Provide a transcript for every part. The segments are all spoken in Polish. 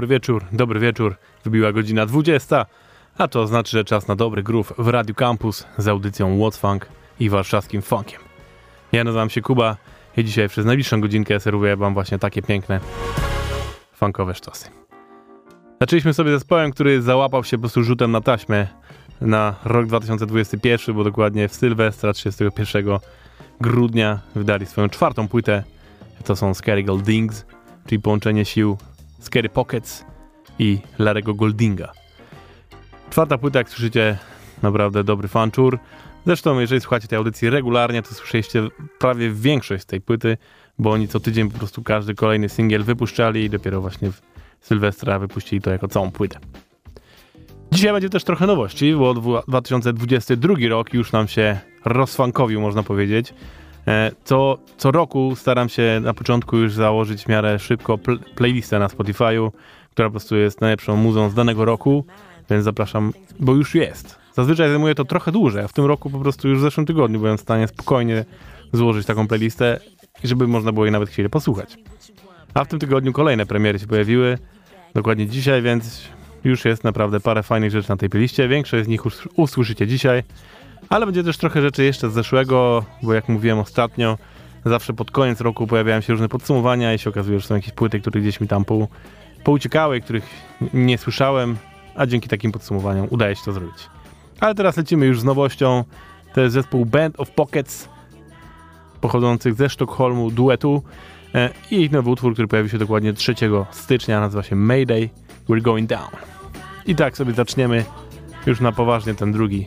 Dobry wieczór, dobry wieczór. Wybiła godzina 20, a to znaczy, że czas na dobry groove w Radio Campus z audycją What's Funk i warszawskim funkiem. Ja nazywam się Kuba i dzisiaj przez najbliższą godzinkę serwuję wam właśnie takie piękne funkowe sztosy. Zaczęliśmy sobie zespołem, który załapał się po prostu rzutem na taśmę na rok 2021, bo dokładnie w Sylwestra 31 grudnia wydali swoją czwartą płytę. To są Scary Goldings, czyli połączenie sił Scary Pockets i Larego Goldinga. Czwarta płyta, jak słyszycie, naprawdę dobry fanczur. Zresztą, jeżeli słuchacie tej audycji regularnie, to słyszeliście prawie większość tej płyty, bo oni co tydzień po prostu każdy kolejny singiel wypuszczali i dopiero właśnie w Sylwestra wypuścili to jako całą płytę. Dzisiaj będzie też trochę nowości, bo 2022 rok już nam się rozfankowił, można powiedzieć. E, co, co roku staram się na początku już założyć w miarę szybko pl playlistę na Spotify'u, która po prostu jest najlepszą muzą z danego roku, więc zapraszam, bo już jest. Zazwyczaj zajmuje to trochę dłużej, a w tym roku po prostu już w zeszłym tygodniu byłem w stanie spokojnie złożyć taką playlistę, żeby można było jej nawet chwilę posłuchać. A w tym tygodniu kolejne premiery się pojawiły, dokładnie dzisiaj, więc już jest naprawdę parę fajnych rzeczy na tej playliście. Większość z nich usłyszycie dzisiaj, ale będzie też trochę rzeczy jeszcze z zeszłego, bo jak mówiłem ostatnio, zawsze pod koniec roku pojawiają się różne podsumowania i się okazuje, że są jakieś płyty, które gdzieś mi tam pou, pouciekały, których nie słyszałem, a dzięki takim podsumowaniom udaje się to zrobić. Ale teraz lecimy już z nowością. To jest zespół Band of Pockets, pochodzących ze Sztokholmu, duetu. E, I ich nowy utwór, który pojawi się dokładnie 3 stycznia, nazywa się Mayday, We're Going Down. I tak sobie zaczniemy już na poważnie ten drugi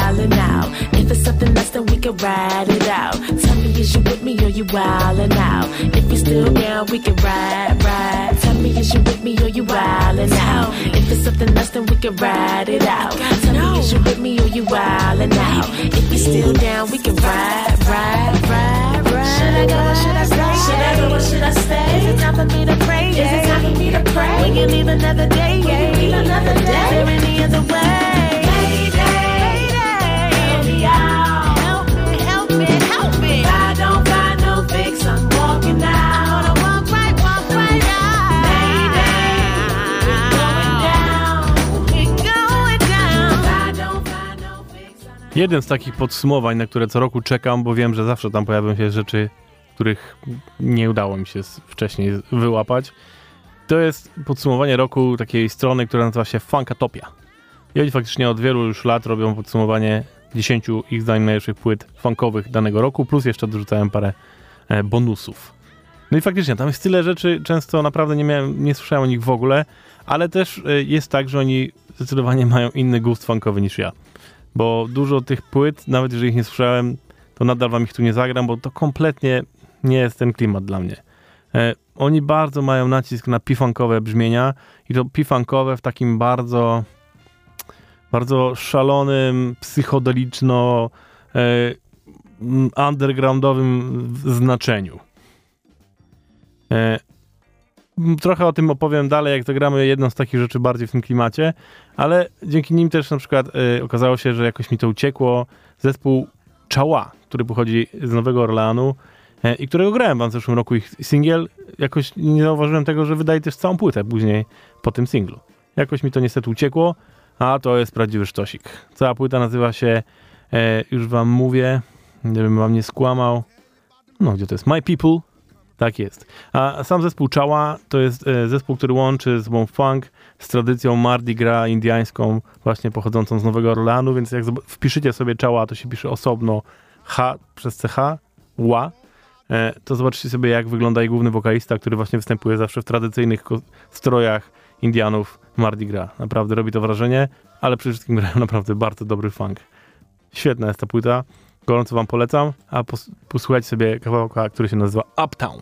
then we can ride it out. Tell me, is you with me or you wildin' out? If you still down, we can ride, ride. Tell me, is you with me or you wildin' out? If it's something less, then we can ride it out. Tell me, is you with me or you wildin' out? If you still down, we can ride, ride, ride, ride. Should I go or should I stay? Should I go or should I stay? Is it time for me to pray? Is it time for me to pray? We can leave another day. We can leave another day. Is there any other way? Jeden z takich podsumowań, na które co roku czekam, bo wiem, że zawsze tam pojawią się rzeczy, których nie udało mi się wcześniej wyłapać, to jest podsumowanie roku takiej strony, która nazywa się Funkatopia. I oni faktycznie od wielu już lat robią podsumowanie 10 ich zdań najlepszych płyt funkowych danego roku, plus jeszcze dorzucałem parę e, bonusów. No i faktycznie, tam jest tyle rzeczy, często naprawdę nie, miałem, nie słyszałem o nich w ogóle, ale też e, jest tak, że oni zdecydowanie mają inny gust funkowy niż ja. Bo dużo tych płyt, nawet jeżeli ich nie słyszałem, to nadal wam ich tu nie zagram, bo to kompletnie nie jest ten klimat dla mnie. E, oni bardzo mają nacisk na pifankowe brzmienia i to pifankowe w takim bardzo bardzo szalonym, psychodeliczno e, undergroundowym znaczeniu. E, trochę o tym opowiem dalej, jak zagramy jedną z takich rzeczy bardziej w tym klimacie, ale dzięki nim też na przykład e, okazało się, że jakoś mi to uciekło. Zespół Czała, który pochodzi z Nowego Orleanu e, i którego grałem wam w zeszłym roku ich singiel, jakoś nie zauważyłem tego, że wydaje też całą płytę później po tym singlu. Jakoś mi to niestety uciekło, a to jest prawdziwy sztosik. Cała płyta nazywa się, e, już wam mówię, żebym wam nie skłamał, no gdzie to jest? My People. Tak jest. A sam zespół Czała to jest e, zespół, który łączy z funk z tradycją Mardi Gras indiańską, właśnie pochodzącą z Nowego Orleanu, więc jak wpiszecie sobie Czała, to się pisze osobno H przez CH, ła, e, to zobaczcie sobie, jak wygląda jej główny wokalista, który właśnie występuje zawsze w tradycyjnych strojach Indianów Mardi Gras. Naprawdę robi to wrażenie, ale przede wszystkim grają naprawdę bardzo dobry funk. Świetna jest ta płyta, gorąco wam polecam, a pos posłuchajcie sobie kawałka, który się nazywa Uptown.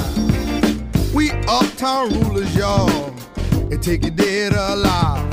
uptown rulers, y'all, and take it dead or alive.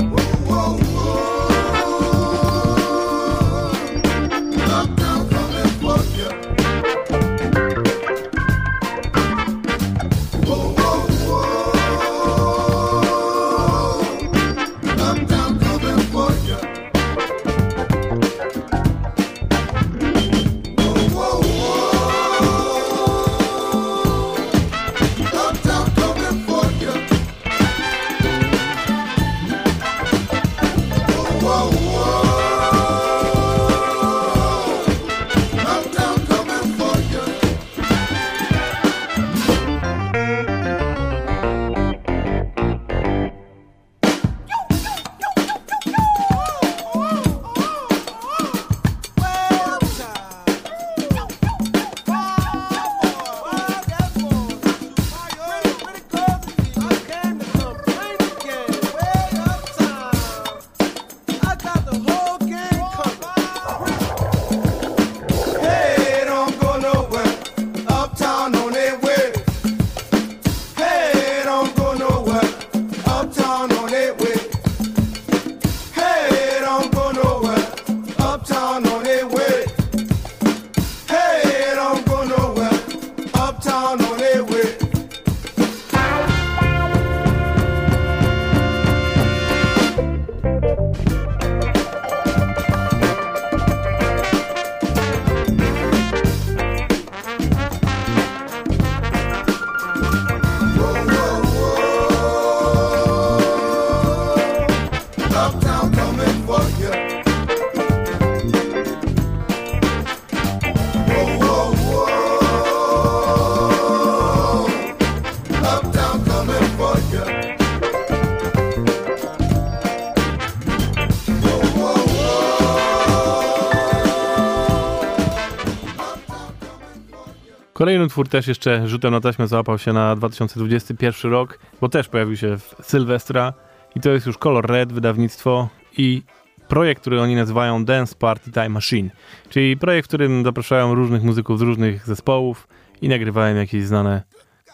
Kolejny utwór też jeszcze rzutem na taśmę załapał się na 2021 rok, bo też pojawił się w Sylwestra i to jest już Color Red, wydawnictwo i projekt, który oni nazywają Dance Party Time Machine, czyli projekt, w którym zapraszają różnych muzyków z różnych zespołów i nagrywają jakieś znane,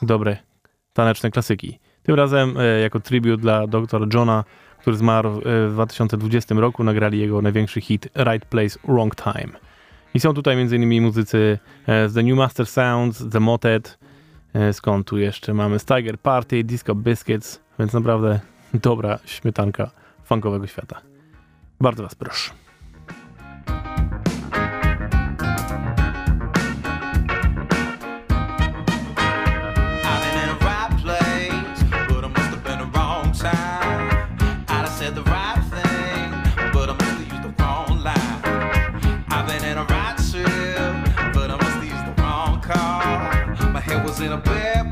dobre, taneczne klasyki. Tym razem e, jako tribute dla Dr. Johna, który zmarł e, w 2020 roku, nagrali jego największy hit Right Place, Wrong Time. I są tutaj m.in. muzycy e, z The New Master Sounds, The Motet, e, skąd tu jeszcze mamy Tiger Party, Disco Biscuits, więc naprawdę dobra śmietanka funkowego świata. Bardzo was proszę. in a bad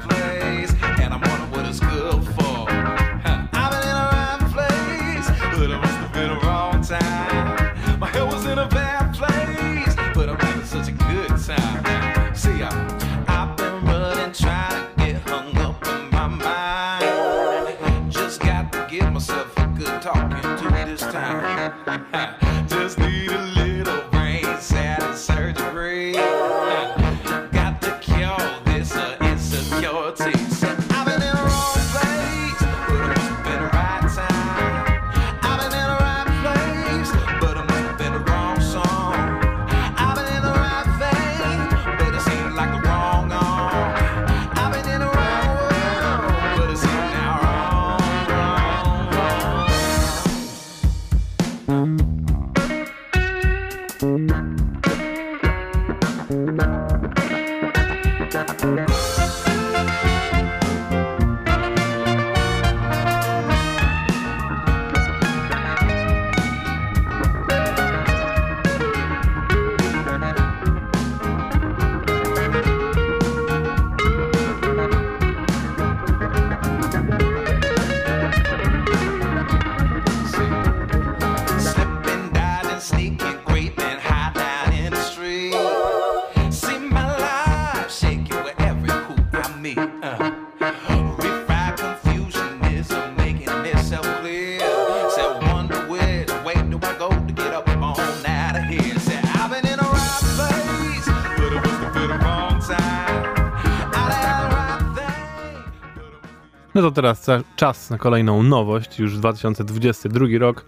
No to teraz czas na kolejną nowość, już 2022 rok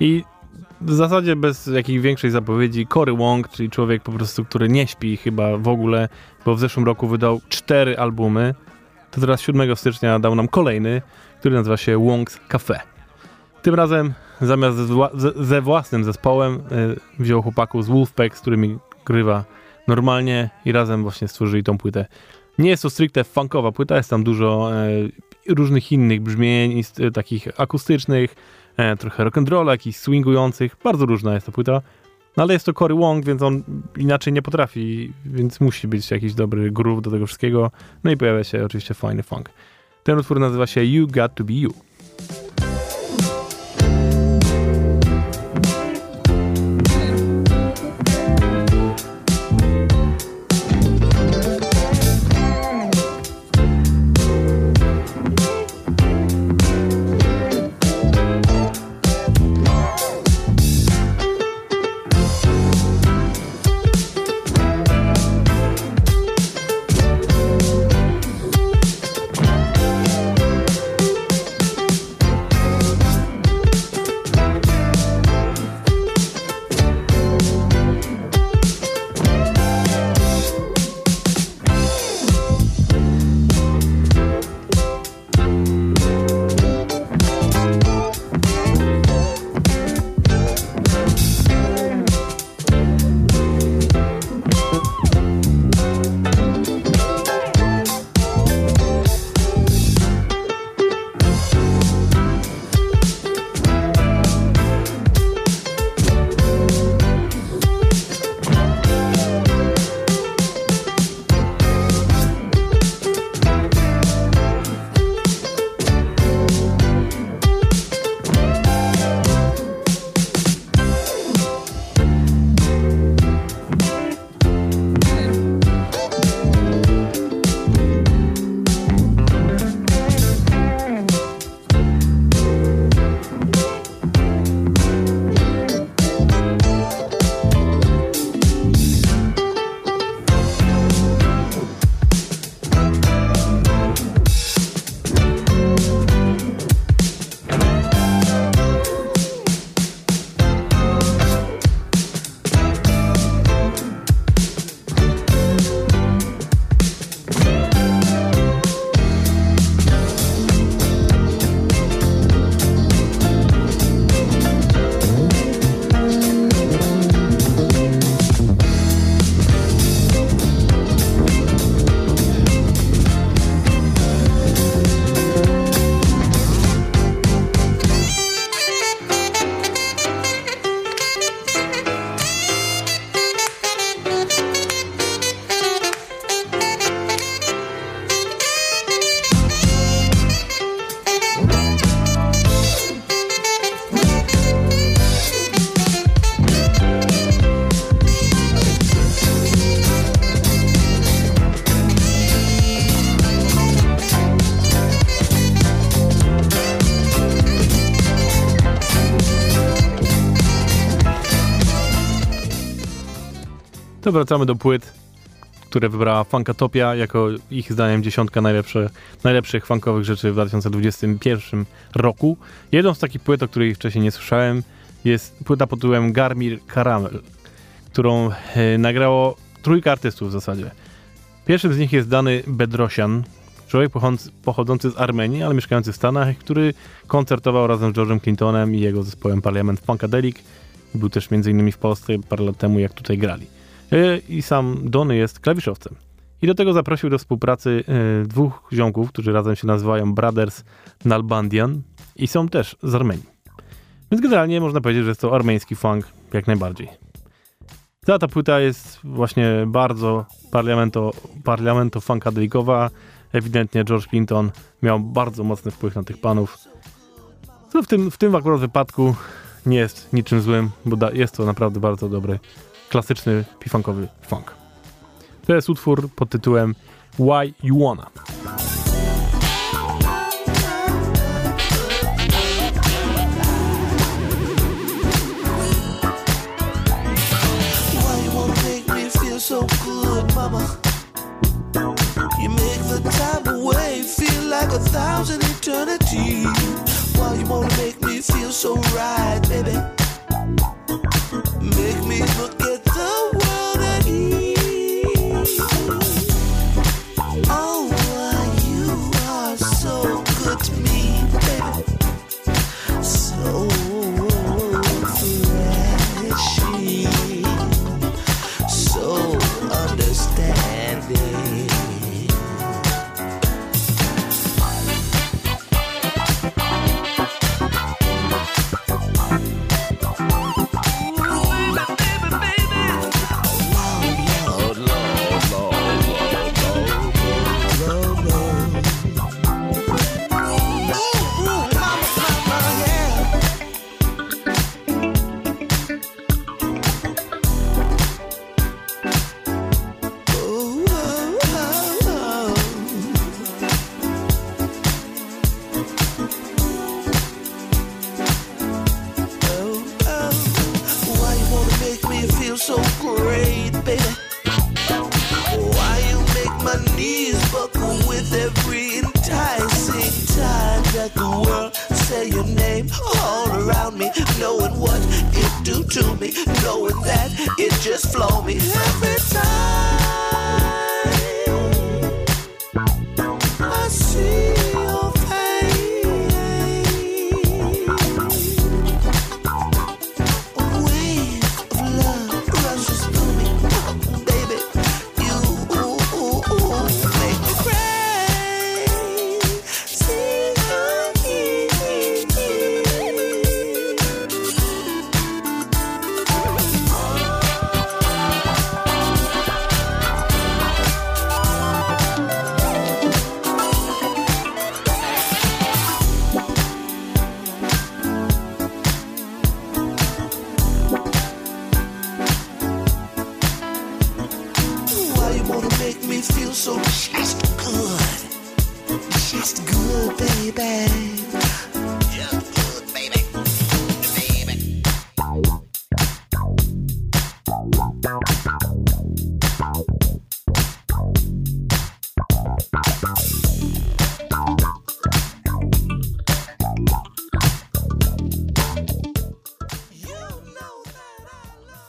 i w zasadzie bez jakiejś większej zapowiedzi Cory Wong, czyli człowiek po prostu, który nie śpi chyba w ogóle, bo w zeszłym roku wydał cztery albumy, to teraz 7 stycznia dał nam kolejny, który nazywa się Wong's Cafe. Tym razem zamiast ze własnym zespołem y, wziął chłopaków z Wolfpack, z którymi grywa normalnie i razem właśnie stworzyli tą płytę. Nie jest to stricte funkowa płyta, jest tam dużo e, różnych innych brzmień, takich akustycznych, e, trochę rock'n'rolla, jakichś swingujących. Bardzo różna jest ta płyta. No ale jest to Cory Wong, więc on inaczej nie potrafi, więc musi być jakiś dobry groove do tego wszystkiego. No i pojawia się oczywiście fajny funk. Ten utwór nazywa się You Got To Be You. To wracamy do płyt, które wybrała Funkatopia jako ich zdaniem dziesiątka najlepszych funkowych rzeczy w 2021 roku. Jedną z takich płyt, o której wcześniej nie słyszałem, jest płyta pod tytułem Garmir Caramel, którą e, nagrało trójka artystów w zasadzie. Pierwszym z nich jest Dany Bedrosian, człowiek pochodzący, z Armenii, ale mieszkający w Stanach, który koncertował razem z George'em Clintonem i jego zespołem Parliament Funkadelic. Był też innymi w Polsce parę lat temu, jak tutaj grali. E, I sam Donny jest klawiszowcem. I do tego zaprosił do współpracy e, dwóch ziomków, którzy razem się nazywają Brothers Nalbandian i są też z Armenii. Więc generalnie można powiedzieć, że jest to armeński funk jak najbardziej. Ta, ta płyta jest właśnie bardzo parlamento, parlamento funkadelikowa. Ewidentnie George Clinton miał bardzo mocny wpływ na tych panów. Co w tym, w tym akurat wypadku nie jest niczym złym, bo da, jest to naprawdę bardzo dobry, klasyczny, pifankowy funk. To jest utwór pod tytułem Why You Wanna. A thousand eternities. Why you wanna make me feel so right, baby? Make me forget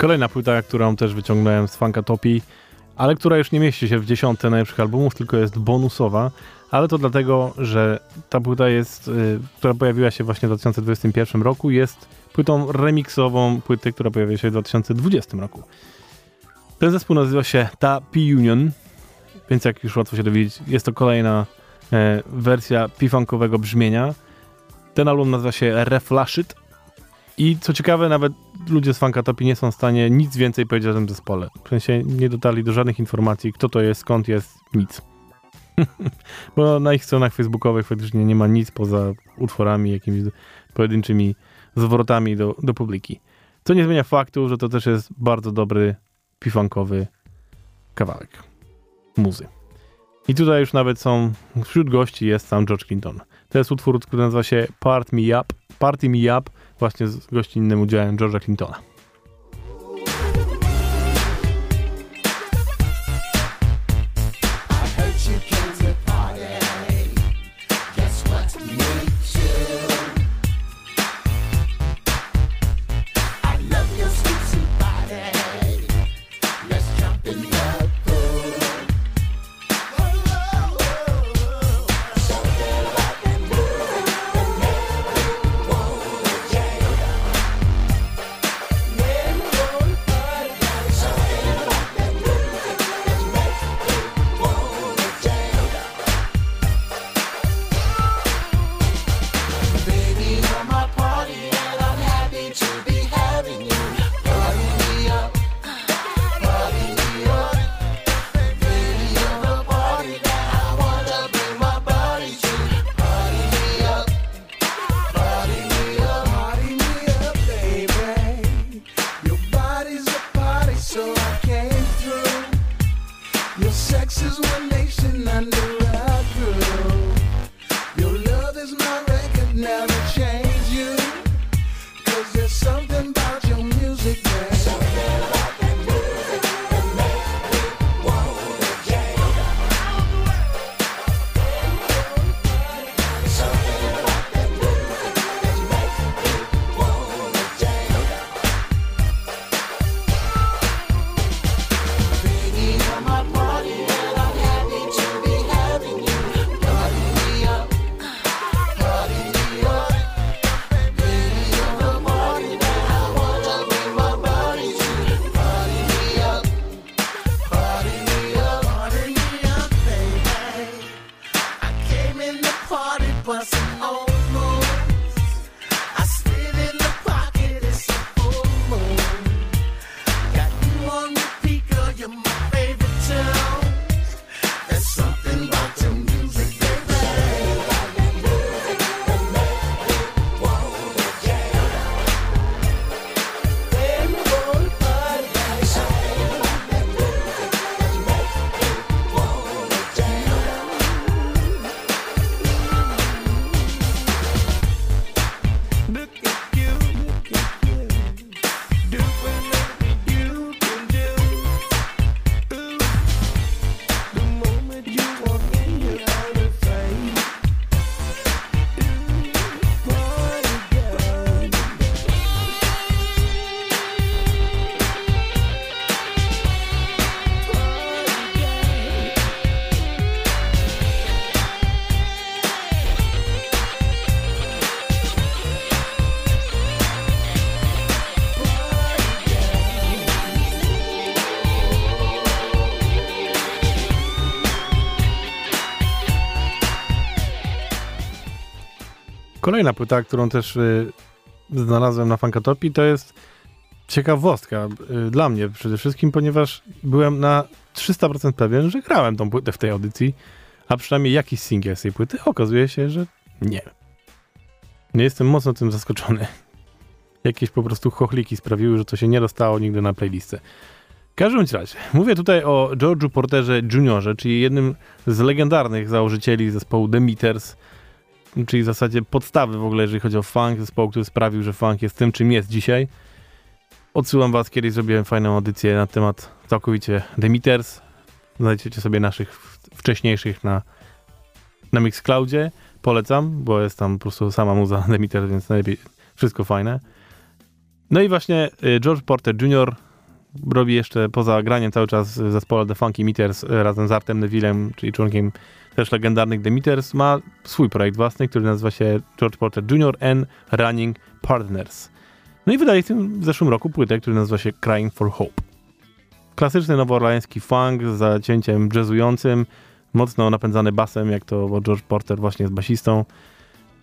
Kolejna płyta, którą też wyciągnąłem z Funkatopii, ale która już nie mieści się w dziesiątce najlepszych albumów, tylko jest bonusowa, ale to dlatego, że ta płyta jest, y, która pojawiła się właśnie w 2021 roku, jest płytą remixową płyty, która pojawiła się w 2020 roku. Ten zespół nazywa się Ta P-Union, więc jak już łatwo się dowiedzieć, jest to kolejna e, wersja P-Funkowego brzmienia. Ten album nazywa się Reflashed i co ciekawe, nawet ludzie z Funkatopii nie są w stanie nic więcej powiedzieć o tym zespole. W sensie nie dotarli do żadnych informacji, kto to jest, skąd jest, nic. Bo na ich stronach facebookowych faktycznie nie ma nic poza utworami, jakimiś pojedynczymi zwrotami do, do publiki. Co nie zmienia faktu, że to też jest bardzo dobry, pifankowy kawałek muzy. I tutaj już nawet są, wśród gości jest sam George Clinton. To jest utwór, który nazywa się Part Me Up, Party Me Up, właśnie z gościnnym udziałem George'a Clintona. Kolejna płyta, którą też y, znalazłem na Funkatopii, to jest ciekawostka y, dla mnie przede wszystkim, ponieważ byłem na 300% pewien, że grałem tą płytę w tej audycji, a przynajmniej jakiś singiel z tej płyty. Okazuje się, że nie. Nie jestem mocno tym zaskoczony. Jakieś po prostu chochliki sprawiły, że to się nie dostało nigdy na playlistę. W każdym razie, mówię tutaj o George'u Porterze Jr., czyli jednym z legendarnych założycieli zespołu The Meters, czyli w zasadzie podstawy w ogóle, jeżeli chodzi o funk, zespołu, który sprawił, że funk jest tym, czym jest dzisiaj. Odsyłam was, kiedyś zrobiłem fajną audycję na temat całkowicie The Meters. Znajdziecie sobie naszych wcześniejszych na, na Mixcloudzie. Polecam, bo jest tam po prostu sama muza The Meters, więc najlepiej, wszystko fajne. No i właśnie y, George Porter Jr. robi jeszcze poza graniem cały czas w zespole The Funky Meters y, razem z Artem Nevillem, czyli członkiem też legendarnych The Meters, ma swój projekt własny, który nazywa się George Porter Jr. and Running Partners. No i wydaje w tym w zeszłym roku płytę, który nazywa się Crying for Hope. Klasyczny nowoorlański funk z zacięciem jazzującym, mocno napędzany basem, jak to George Porter właśnie jest basistą.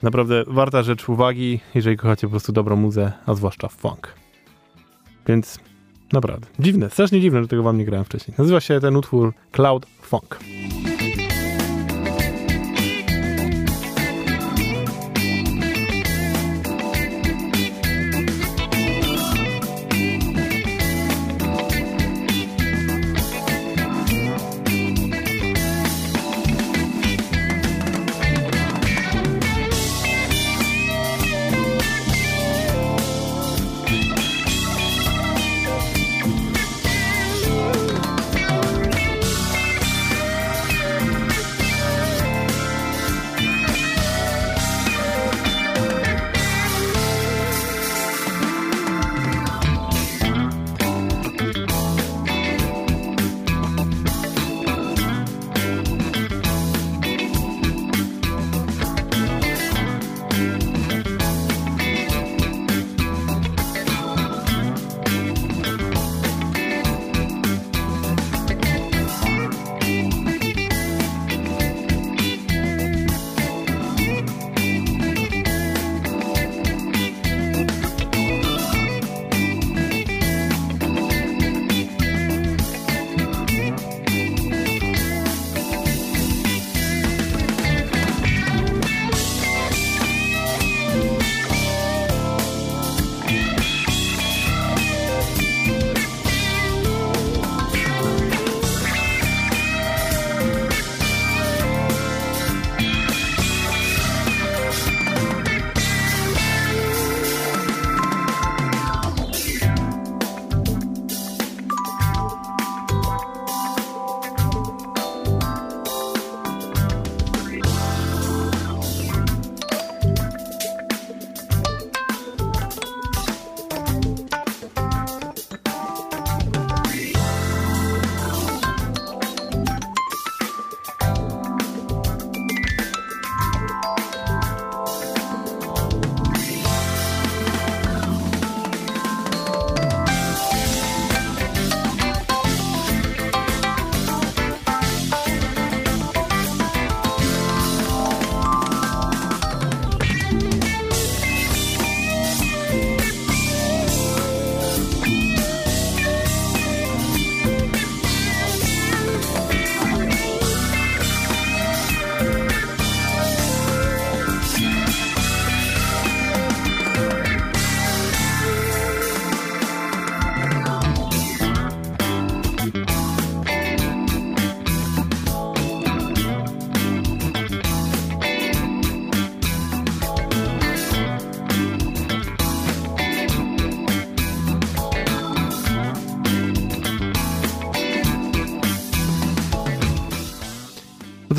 Naprawdę warta rzecz uwagi, jeżeli kochacie po prostu dobrą muzę, a zwłaszcza funk. Więc naprawdę, dziwne, strasznie dziwne, że tego wam nie grałem wcześniej. Nazywa się ten utwór Cloud Funk.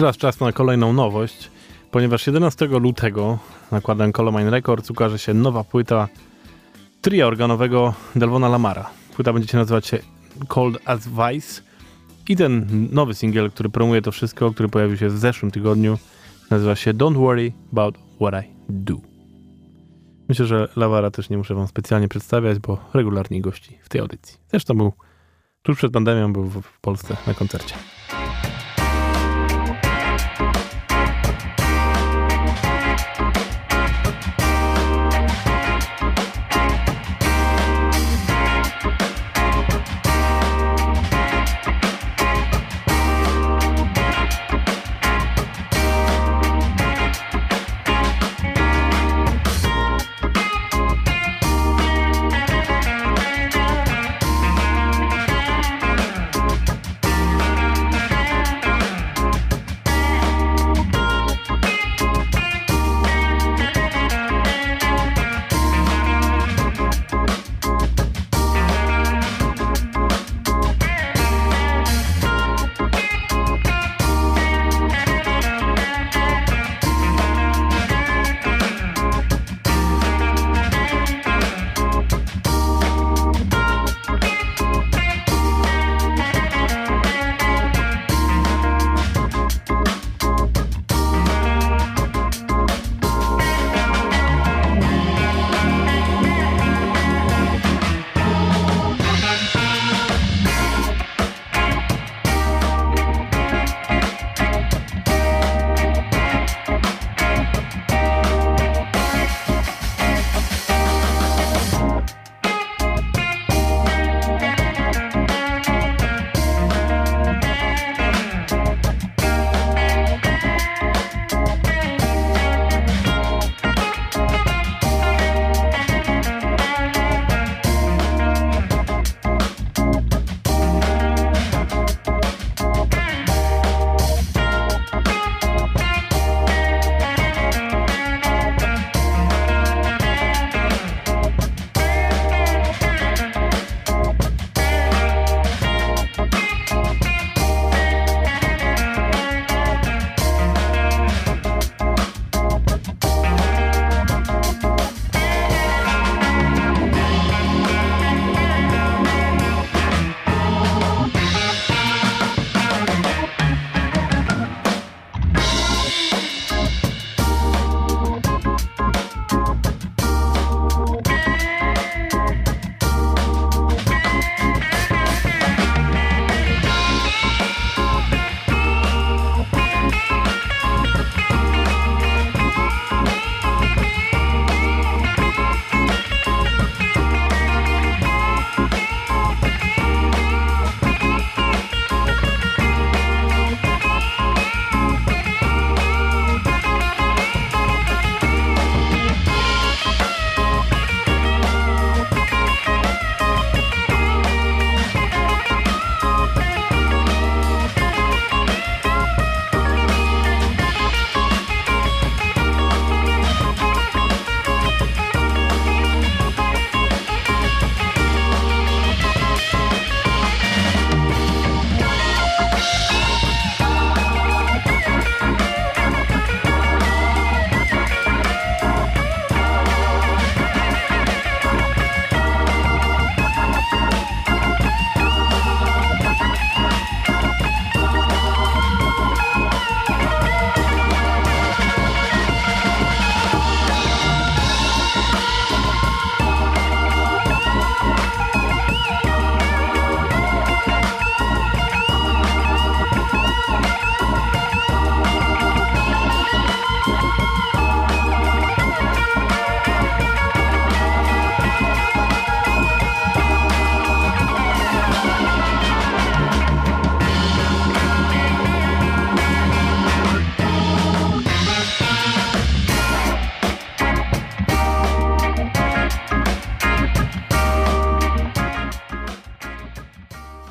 Teraz czas na kolejną nowość, ponieważ 11 lutego nakładem Colomine Records ukaże się nowa płyta tria organowego Delvona Lamara. Płyta będzie się nazywać się Cold as Vice i ten nowy singiel, który promuje to wszystko, który pojawił się w zeszłym tygodniu, nazywa się Don't Worry About What I Do. Myślę, że Lamara też nie muszę wam specjalnie przedstawiać, bo regularnie gości w tej audycji. Zresztą był tuż przed pandemią, był w Polsce na koncercie.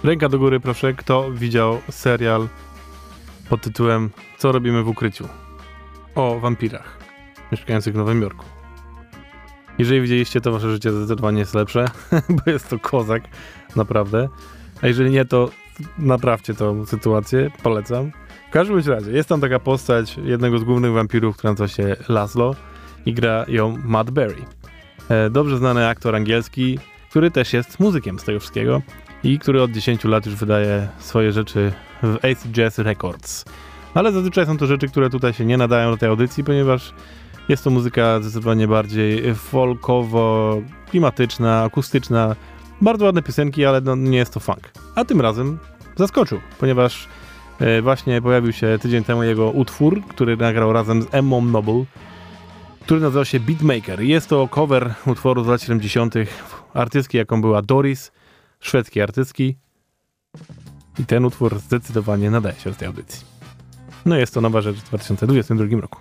Ręka do góry, proszę, kto widział serial pod tytułem Co robimy w ukryciu? O wampirach mieszkających w Nowym Jorku. Jeżeli widzieliście, to wasze życie zdecydowanie jest lepsze, bo jest to kozak, naprawdę. A jeżeli nie, to naprawcie tą sytuację, polecam. W każdym razie, jest tam taka postać jednego z głównych wampirów, która nazywa się Laszlo i gra ją Matt Berry. E, dobrze znany aktor angielski, który też jest muzykiem z tego wszystkiego i który od 10 lat już wydaje swoje rzeczy w Ace Jazz Records. No ale zazwyczaj są to rzeczy, które tutaj się nie nadają do tej audycji, ponieważ jest to muzyka zdecydowanie bardziej folkowo, klimatyczna, akustyczna. Bardzo ładne piosenki, ale no, nie jest to funk. A tym razem zaskoczył, ponieważ e, właśnie pojawił się tydzień temu jego utwór, który nagrał razem z Emmą Noble, który nazywa się Beatmaker. Jest to cover utworu z lat 70. artystki, jaką była Doris szwedzkiej artystki. I ten utwór zdecydowanie nadaje się do tej audycji. No jest to nowa rzecz w 2022 roku.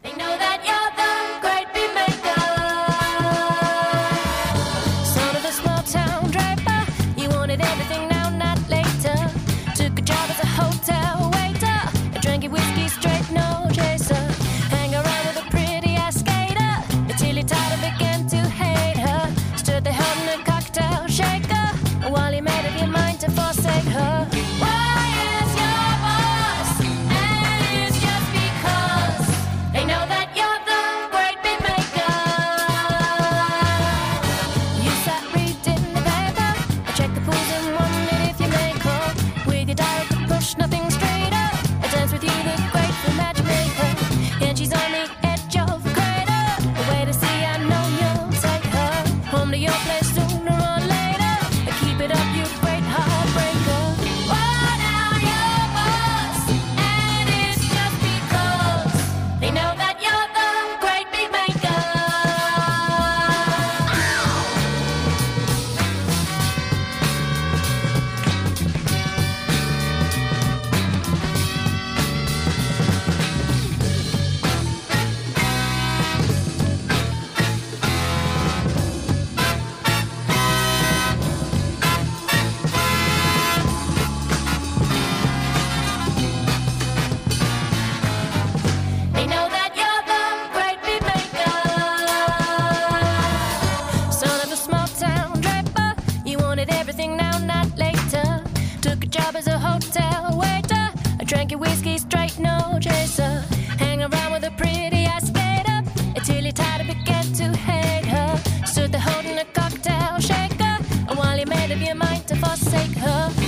to forsake her.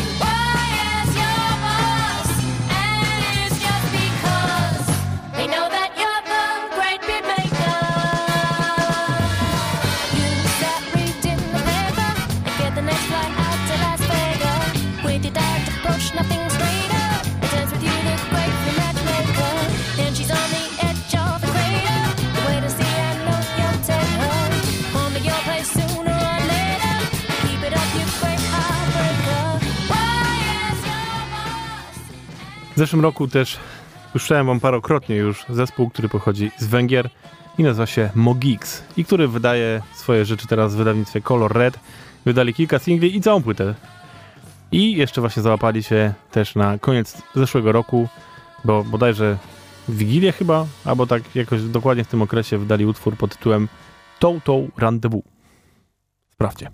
W zeszłym roku też słyszałem wam parokrotnie już zespół, który pochodzi z Węgier i nazywa się Mogix i który wydaje swoje rzeczy teraz w wydawnictwie Color Red. Wydali kilka singli i całą płytę. I jeszcze właśnie załapali się też na koniec zeszłego roku, bo bodajże Wigilię chyba, albo tak jakoś dokładnie w tym okresie wydali utwór pod tytułem Total Rendezvous. Sprawdźcie.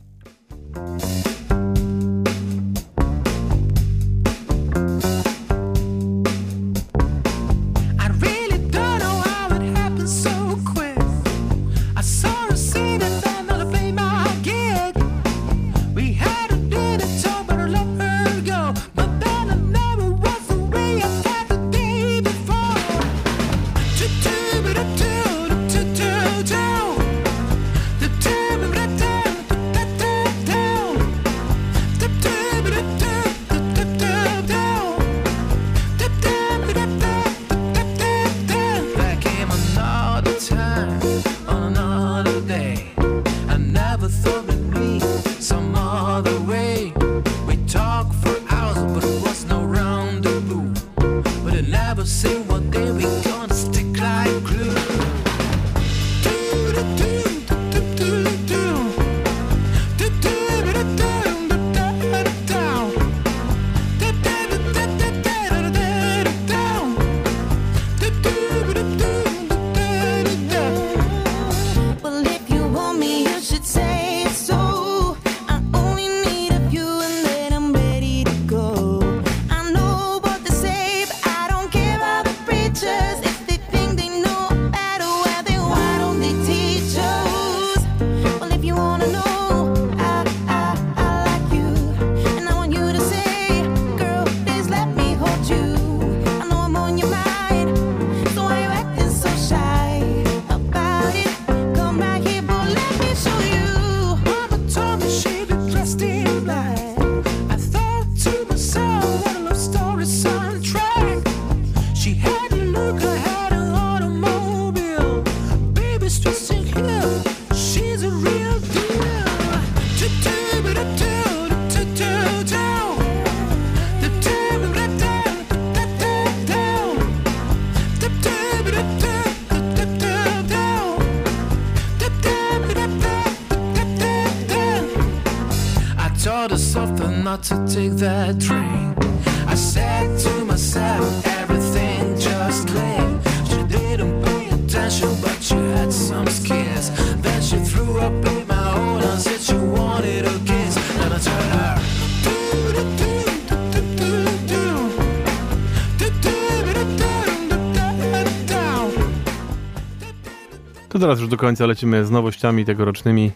To teraz już do końca lecimy z nowościami tegorocznymi.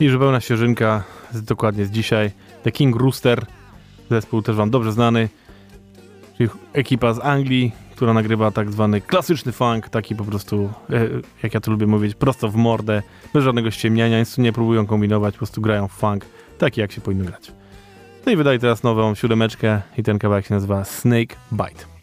I zupełna świeżynka, z, dokładnie z dzisiaj. The King Rooster, zespół też wam dobrze znany. Czyli ekipa z Anglii, która nagrywa tak zwany klasyczny funk, taki po prostu, e, jak ja to lubię mówić, prosto w mordę, bez żadnego ściemniania, nic tu nie próbują kombinować, po prostu grają w funk, taki jak się powinno grać. No i wydaje teraz nową siódemeczkę i ten kawałek się nazywa Snake Bite.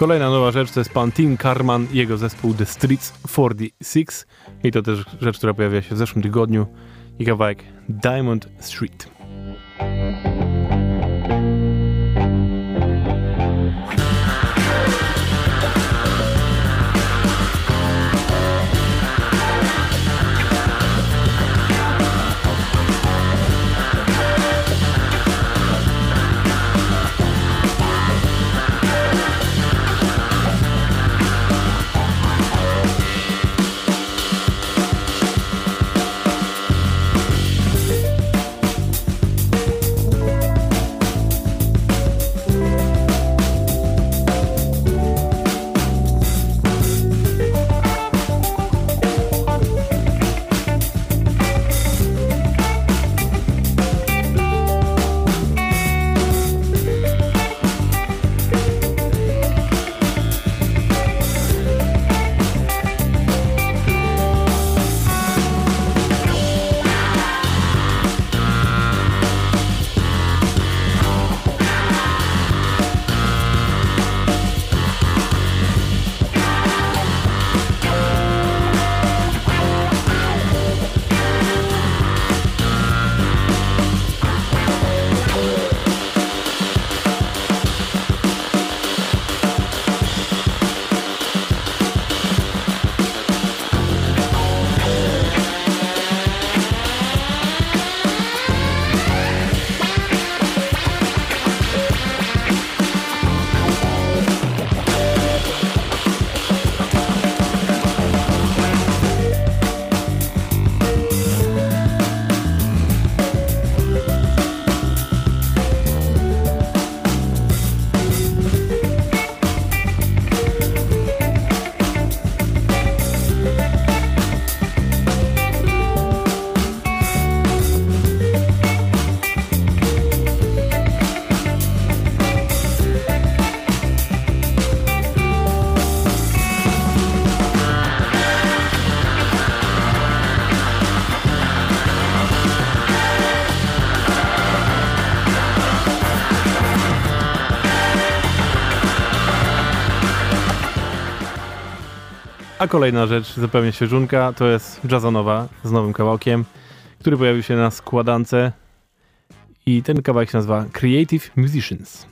Kolejna nowa rzecz to jest pan Tim Carman i jego zespół The Streets 46 i to też rzecz, która pojawia się w zeszłym tygodniu i kawałek Diamond Street. A kolejna rzecz, zupełnie świeżunka, to jest jazzonowa z nowym kawałkiem, który pojawił się na składance i ten kawałek się nazywa Creative Musicians.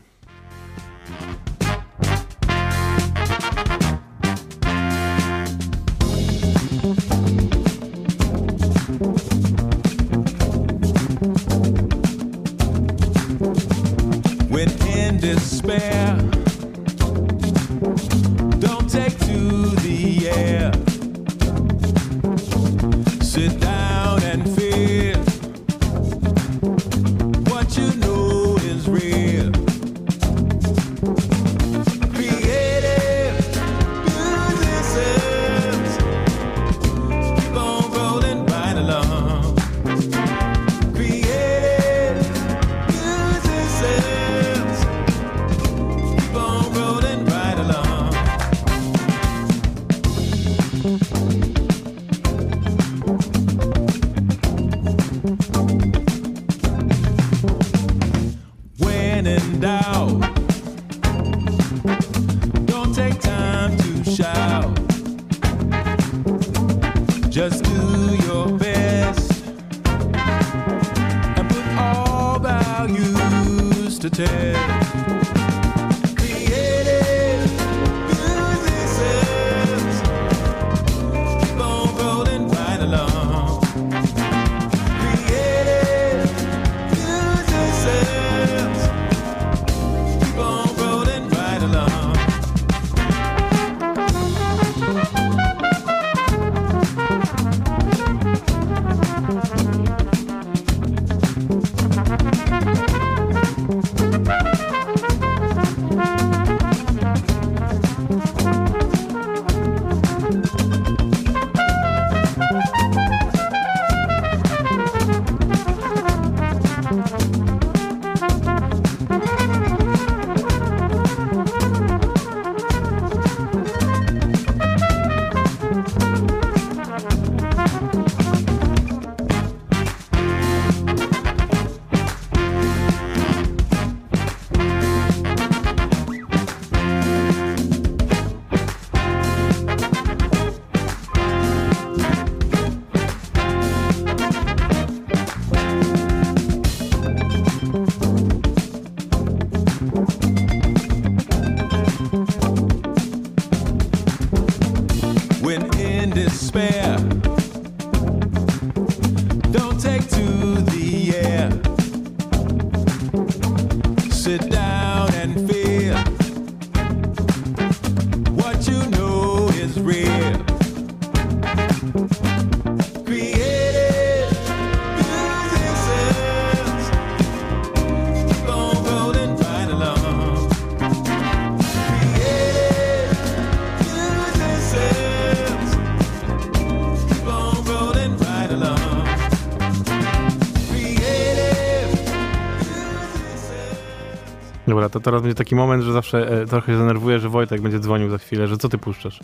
To teraz będzie taki moment, że zawsze e, trochę się denerwuję, że Wojtek będzie dzwonił za chwilę, że co ty puszczasz?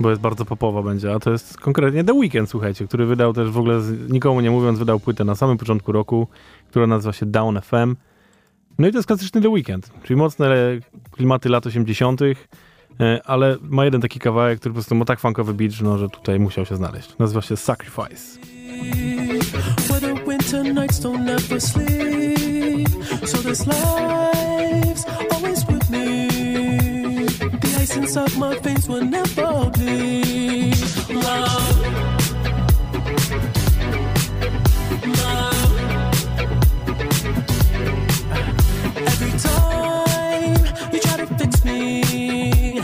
Bo jest bardzo popowa będzie, a to jest konkretnie The Weeknd, słuchajcie, który wydał też w ogóle, nikomu nie mówiąc, wydał płytę na samym początku roku, która nazywa się Down FM. No i to jest klasyczny The Weeknd, czyli mocne klimaty lat 80., e, ale ma jeden taki kawałek, który po prostu ma tak funkowy beat, no, że tutaj musiał się znaleźć. Nazywa się Sacrifice. Winter nights don't ever sleep. So this life's always with me. The ice inside my veins will never bleed. Love. Love. Every time you try to fix me,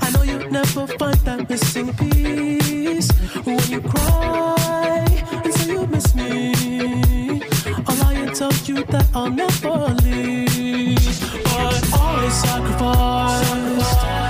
I know you'll never find that missing piece. When you cry and say you miss me, I'll lie tell you that I'll never leave sacrificed. sacrificed.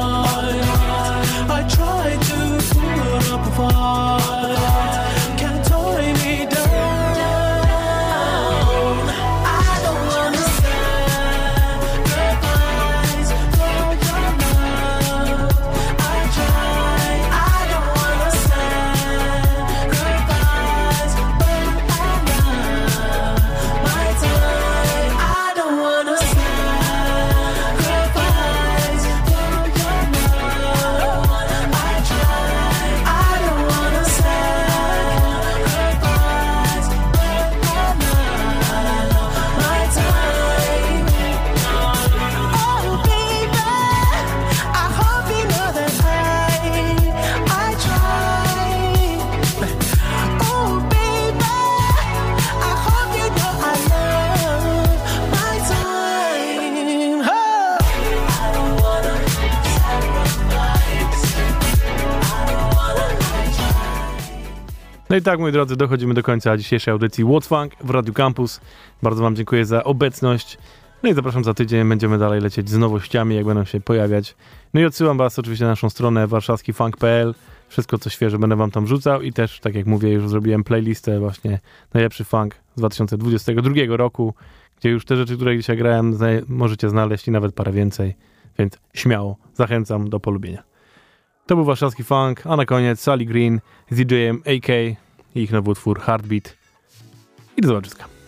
No i tak, moi drodzy, dochodzimy do końca dzisiejszej audycji What's Funk w Radio Campus. Bardzo Wam dziękuję za obecność. No i zapraszam za tydzień, będziemy dalej lecieć z nowościami, jak będą się pojawiać. No i odsyłam Was oczywiście na naszą stronę warszawskifunk.pl. Wszystko co świeże będę Wam tam rzucał i też, tak jak mówię, już zrobiłem playlistę właśnie najlepszy funk z 2022 roku, gdzie już te rzeczy, które dzisiaj grałem, możecie znaleźć i nawet parę więcej. Więc śmiało zachęcam do polubienia. To był warszawski funk, a na koniec Sally Green z DJ-em AK i ich nowy utwór Heartbeat. I do zobaczenia.